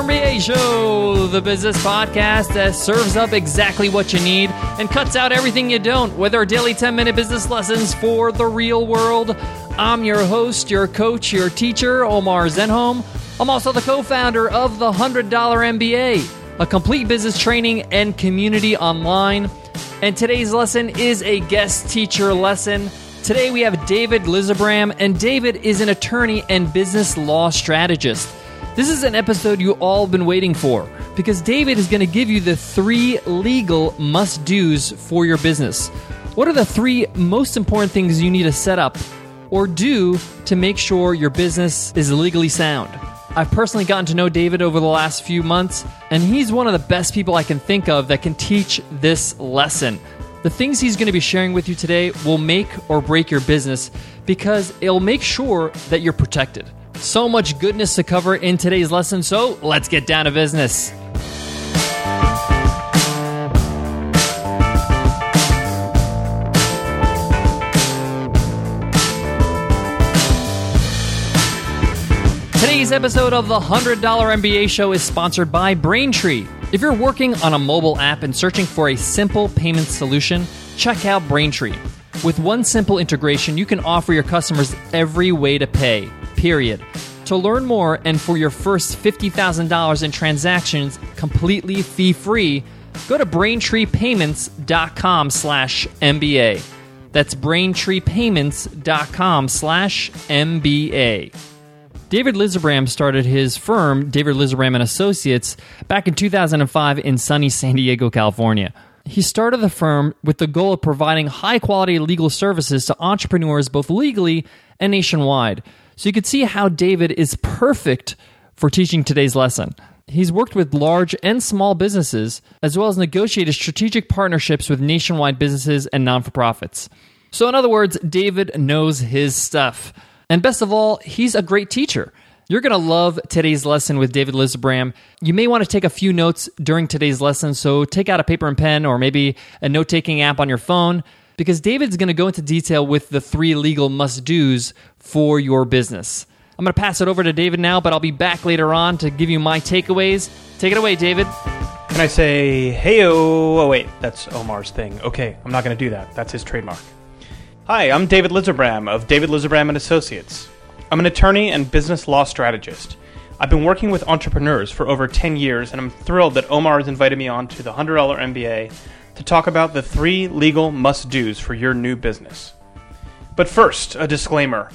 MBA Show, the business podcast that serves up exactly what you need and cuts out everything you don't, with our daily 10 minute business lessons for the real world. I'm your host, your coach, your teacher, Omar Zenhom. I'm also the co founder of the $100 MBA, a complete business training and community online. And today's lesson is a guest teacher lesson. Today we have David Lizerbram, and David is an attorney and business law strategist. This is an episode you all been waiting for because David is going to give you the three legal must do's for your business. What are the three most important things you need to set up or do to make sure your business is legally sound? I've personally gotten to know David over the last few months, and he's one of the best people I can think of that can teach this lesson. The things he's going to be sharing with you today will make or break your business because it'll make sure that you're protected. So much goodness to cover in today's lesson, so let's get down to business. Today's episode of the $100 MBA show is sponsored by Braintree. If you're working on a mobile app and searching for a simple payment solution, check out Braintree. With one simple integration, you can offer your customers every way to pay period. To learn more and for your first $50,000 in transactions completely fee-free, go to braintreepayments.com slash MBA. That's braintreepayments.com slash MBA. David Lizerbram started his firm, David Lizerbram and Associates, back in 2005 in sunny San Diego, California. He started the firm with the goal of providing high quality legal services to entrepreneurs both legally and nationwide. So you can see how David is perfect for teaching today's lesson. He's worked with large and small businesses, as well as negotiated strategic partnerships with nationwide businesses and non for profits. So, in other words, David knows his stuff. And best of all, he's a great teacher. You're going to love today's lesson with David Lizerbram. You may want to take a few notes during today's lesson, so take out a paper and pen or maybe a note taking app on your phone because David's going to go into detail with the three legal must do's for your business. I'm going to pass it over to David now, but I'll be back later on to give you my takeaways. Take it away, David. Can I say, hey, oh, wait, that's Omar's thing. Okay, I'm not going to do that. That's his trademark. Hi, I'm David Lizerbram of David Lizerbram and Associates. I'm an attorney and business law strategist. I've been working with entrepreneurs for over 10 years, and I'm thrilled that Omar has invited me on to the $100 MBA to talk about the three legal must do's for your new business. But first, a disclaimer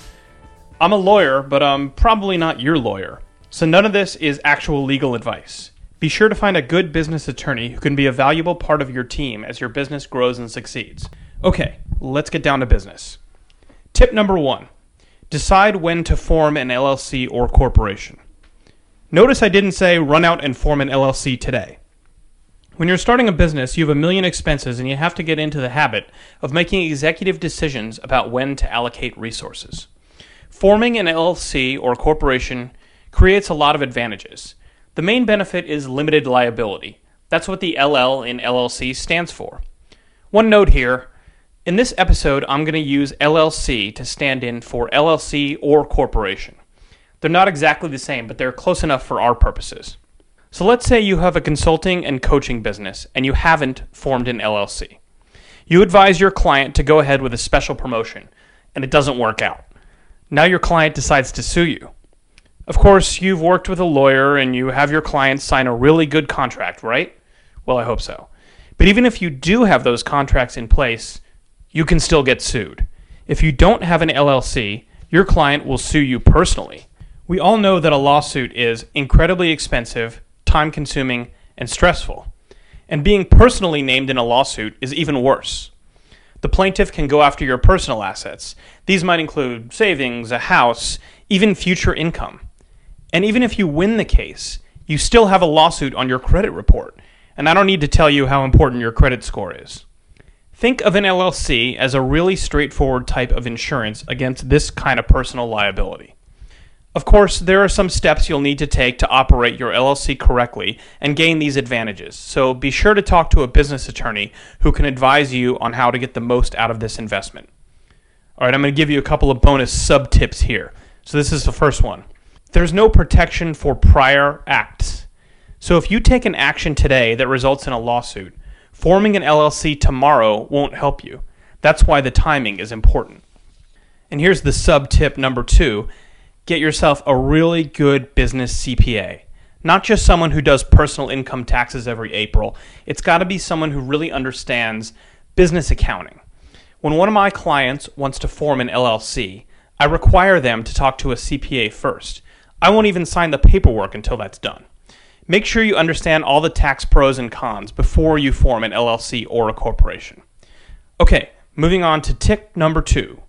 I'm a lawyer, but I'm probably not your lawyer, so none of this is actual legal advice. Be sure to find a good business attorney who can be a valuable part of your team as your business grows and succeeds. Okay, let's get down to business. Tip number one decide when to form an LLC or corporation. Notice I didn't say run out and form an LLC today. When you're starting a business, you have a million expenses and you have to get into the habit of making executive decisions about when to allocate resources. Forming an LLC or corporation creates a lot of advantages. The main benefit is limited liability. That's what the LL in LLC stands for. One note here in this episode, I'm going to use LLC to stand in for LLC or corporation. They're not exactly the same, but they're close enough for our purposes. So let's say you have a consulting and coaching business and you haven't formed an LLC. You advise your client to go ahead with a special promotion and it doesn't work out. Now your client decides to sue you. Of course, you've worked with a lawyer and you have your client sign a really good contract, right? Well, I hope so. But even if you do have those contracts in place, you can still get sued. If you don't have an LLC, your client will sue you personally. We all know that a lawsuit is incredibly expensive time consuming, and stressful. And being personally named in a lawsuit is even worse. The plaintiff can go after your personal assets. These might include savings, a house, even future income. And even if you win the case, you still have a lawsuit on your credit report. And I don't need to tell you how important your credit score is. Think of an LLC as a really straightforward type of insurance against this kind of personal liability. Of course, there are some steps you'll need to take to operate your LLC correctly and gain these advantages, so be sure to talk to a business attorney who can advise you on how to get the most out of this investment. All right, I'm going to give you a couple of bonus sub tips here. So, this is the first one there's no protection for prior acts. So if you take an action today that results in a lawsuit, forming an LLC tomorrow won't help you. That's why the timing is important. And here's the sub tip number two get yourself a really good business CPA. Not just someone who does personal income taxes every April, it's got to be someone who really understands business accounting. When one of my clients wants to form an LLC, I require them to talk to a CPA first. I won't even sign the paperwork until that's done. Make sure you understand all the tax pros and cons before you form an LLC or a corporation. Okay, moving on to tip number two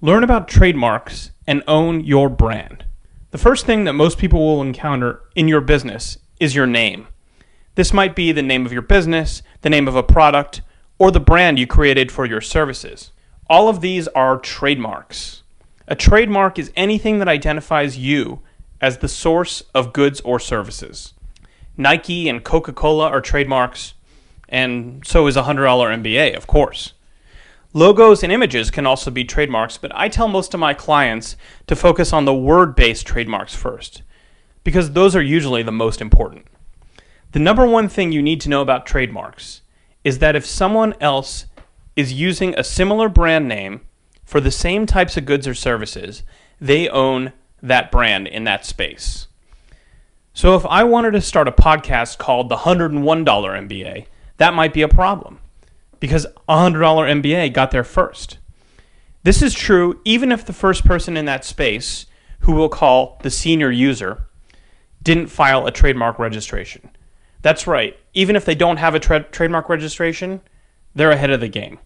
learn about trademarks and own your brand. The first thing that most people will encounter in your business is your name. This might be the name of your business, the name of a product, or the brand you created for your services. All of these are trademarks. A trademark is anything that identifies you as the source of goods or services. Nike and Coca Cola are trademarks, and so is a $100 MBA, of course. Logos and images can also be trademarks, but I tell most of my clients to focus on the word based trademarks first, because those are usually the most important. The number one thing you need to know about trademarks is that if someone else is using a similar brand name for the same types of goods or services, they own that brand in that space. So if I wanted to start a podcast called the $101 MBA, that might be a problem because a $100 MBA got there first. This is true even if the first person in that space, who we'll call the senior user, didn't file a trademark registration. That's right, even if they don't have a tra- trademark registration, they're ahead of the game.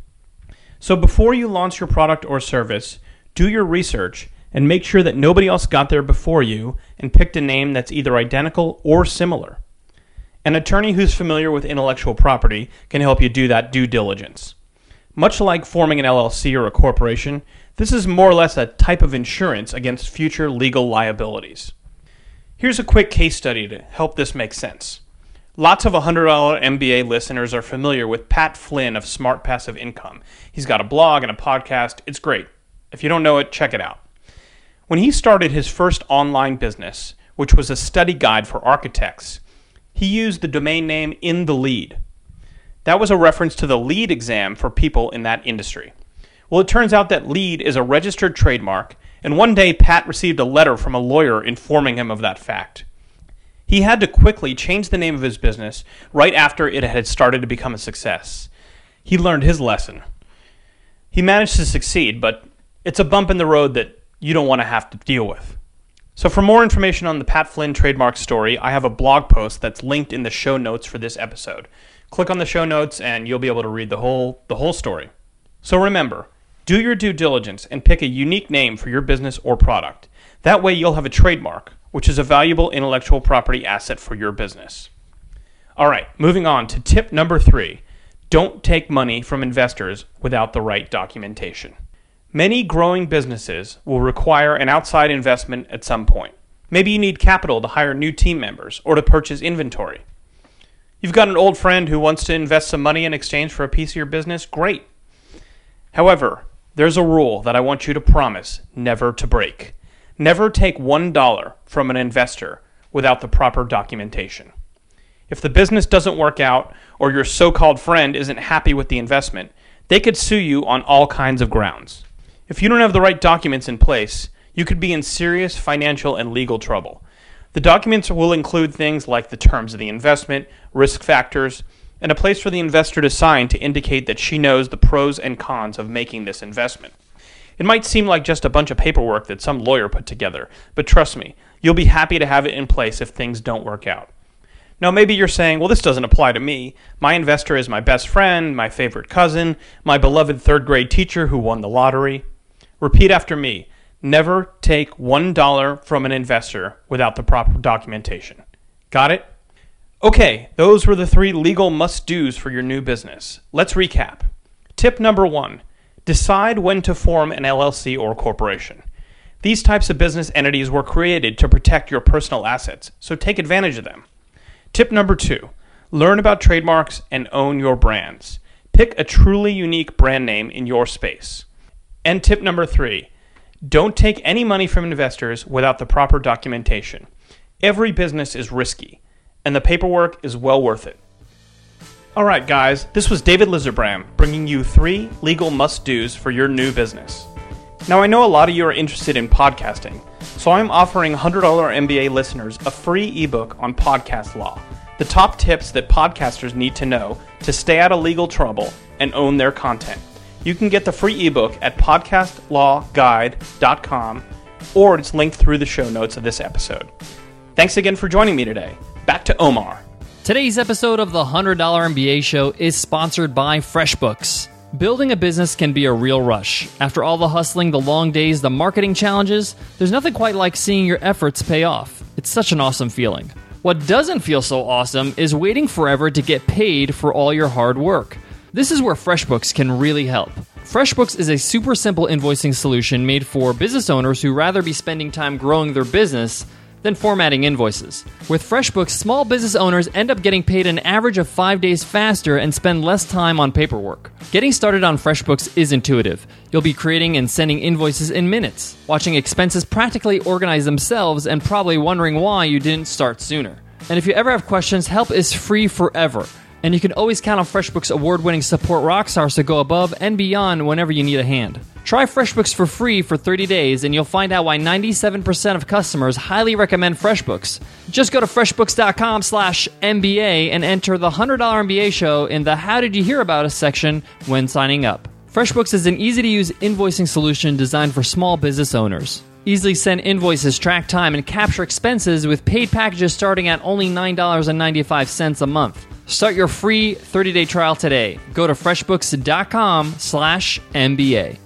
So before you launch your product or service, do your research and make sure that nobody else got there before you and picked a name that's either identical or similar. An attorney who's familiar with intellectual property can help you do that due diligence. Much like forming an LLC or a corporation, this is more or less a type of insurance against future legal liabilities. Here's a quick case study to help this make sense. Lots of $100 MBA listeners are familiar with Pat Flynn of Smart Passive Income. He's got a blog and a podcast. It's great. If you don't know it, check it out. When he started his first online business, which was a study guide for architects, he used the domain name in the LEED. That was a reference to the LEED exam for people in that industry. Well, it turns out that LEED is a registered trademark, and one day Pat received a letter from a lawyer informing him of that fact. He had to quickly change the name of his business right after it had started to become a success. He learned his lesson. He managed to succeed, but it's a bump in the road that you don't want to have to deal with. So, for more information on the Pat Flynn trademark story, I have a blog post that's linked in the show notes for this episode. Click on the show notes and you'll be able to read the whole the whole story. So remember, do your due diligence and pick a unique name for your business or product. That way you'll have a trademark, which is a valuable intellectual property asset for your business. All right, moving on to tip number 3. Don't take money from investors without the right documentation. Many growing businesses will require an outside investment at some point. Maybe you need capital to hire new team members or to purchase inventory. You've got an old friend who wants to invest some money in exchange for a piece of your business? Great. However, there's a rule that I want you to promise never to break. Never take $1 from an investor without the proper documentation. If the business doesn't work out or your so called friend isn't happy with the investment, they could sue you on all kinds of grounds. If you don't have the right documents in place, you could be in serious financial and legal trouble. The documents will include things like the terms of the investment, risk factors, and a place for the investor to sign to indicate that she knows the pros and cons of making this investment. It might seem like just a bunch of paperwork that some lawyer put together, but trust me, you'll be happy to have it in place if things don't work out. Now, maybe you're saying, well, this doesn't apply to me. My investor is my best friend, my favorite cousin, my beloved third grade teacher who won the lottery. Repeat after me. Never take $1 from an investor without the proper documentation. Got it? Okay, those were the three legal must do's for your new business. Let's recap. Tip number one decide when to form an LLC or corporation. These types of business entities were created to protect your personal assets, so take advantage of them. Tip number two learn about trademarks and own your brands. Pick a truly unique brand name in your space. And tip number three don't take any money from investors without the proper documentation. Every business is risky, and the paperwork is well worth it. Alright, guys, this was David Lizerbram bringing you three legal must dos for your new business. Now, I know a lot of you are interested in podcasting, so I'm offering $100 MBA listeners a free ebook on podcast law the top tips that podcasters need to know to stay out of legal trouble and own their content. You can get the free ebook at podcastlawguide.com or it's linked through the show notes of this episode. Thanks again for joining me today. Back to Omar. Today's episode of the $100 MBA show is sponsored by FreshBooks. Building a business can be a real rush. After all the hustling, the long days, the marketing challenges, there's nothing quite like seeing your efforts pay off. It's such an awesome feeling. What doesn't feel so awesome is waiting forever to get paid for all your hard work. This is where FreshBooks can really help. FreshBooks is a super simple invoicing solution made for business owners who rather be spending time growing their business than formatting invoices. With FreshBooks, small business owners end up getting paid an average of five days faster and spend less time on paperwork. Getting started on FreshBooks is intuitive. You'll be creating and sending invoices in minutes, watching expenses practically organize themselves, and probably wondering why you didn't start sooner. And if you ever have questions, help is free forever. And you can always count on FreshBooks award winning support rockstars to go above and beyond whenever you need a hand. Try FreshBooks for free for 30 days and you'll find out why 97% of customers highly recommend FreshBooks. Just go to freshbooks.com slash MBA and enter the $100 MBA show in the How Did You Hear About Us section when signing up. FreshBooks is an easy to use invoicing solution designed for small business owners. Easily send invoices, track time, and capture expenses with paid packages starting at only $9.95 a month. Start your free 30-day trial today. Go to freshbooks.com slash MBA.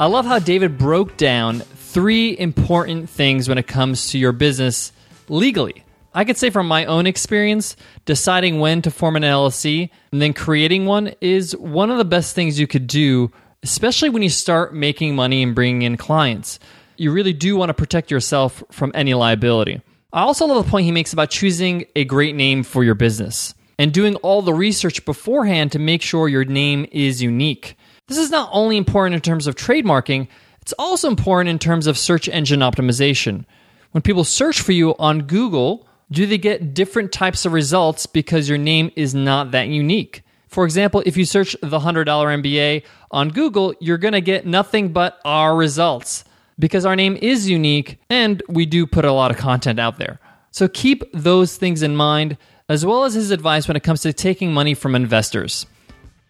I love how David broke down three important things when it comes to your business legally. I could say from my own experience, deciding when to form an LLC and then creating one is one of the best things you could do, especially when you start making money and bringing in clients. You really do want to protect yourself from any liability. I also love the point he makes about choosing a great name for your business and doing all the research beforehand to make sure your name is unique. This is not only important in terms of trademarking, it's also important in terms of search engine optimization. When people search for you on Google, do they get different types of results because your name is not that unique? For example, if you search the $100 MBA on Google, you're going to get nothing but our results because our name is unique and we do put a lot of content out there. So keep those things in mind, as well as his advice when it comes to taking money from investors.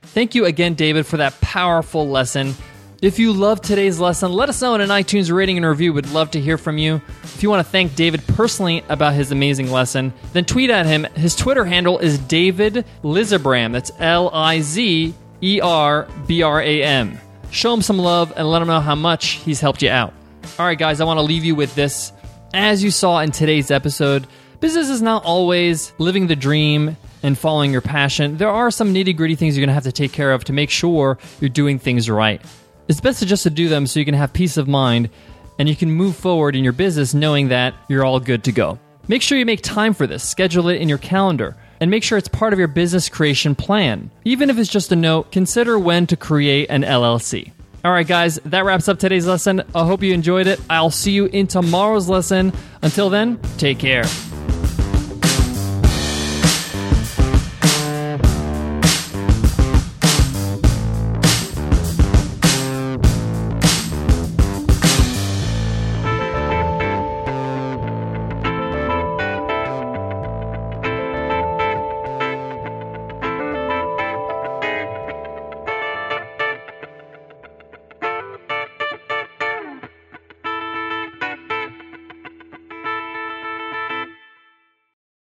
Thank you again, David, for that powerful lesson. If you loved today's lesson, let us know in an iTunes rating and review. We'd love to hear from you. If you want to thank David personally about his amazing lesson, then tweet at him. His Twitter handle is David Lizerbram. That's L I Z E R B R A M. Show him some love and let him know how much he's helped you out. All right, guys, I want to leave you with this. As you saw in today's episode, business is not always living the dream and following your passion, there are some nitty gritty things you're going to have to take care of to make sure you're doing things right. It's best to just to do them so you can have peace of mind and you can move forward in your business knowing that you're all good to go. Make sure you make time for this, schedule it in your calendar, and make sure it's part of your business creation plan. Even if it's just a note, consider when to create an LLC. All right, guys, that wraps up today's lesson. I hope you enjoyed it. I'll see you in tomorrow's lesson. Until then, take care.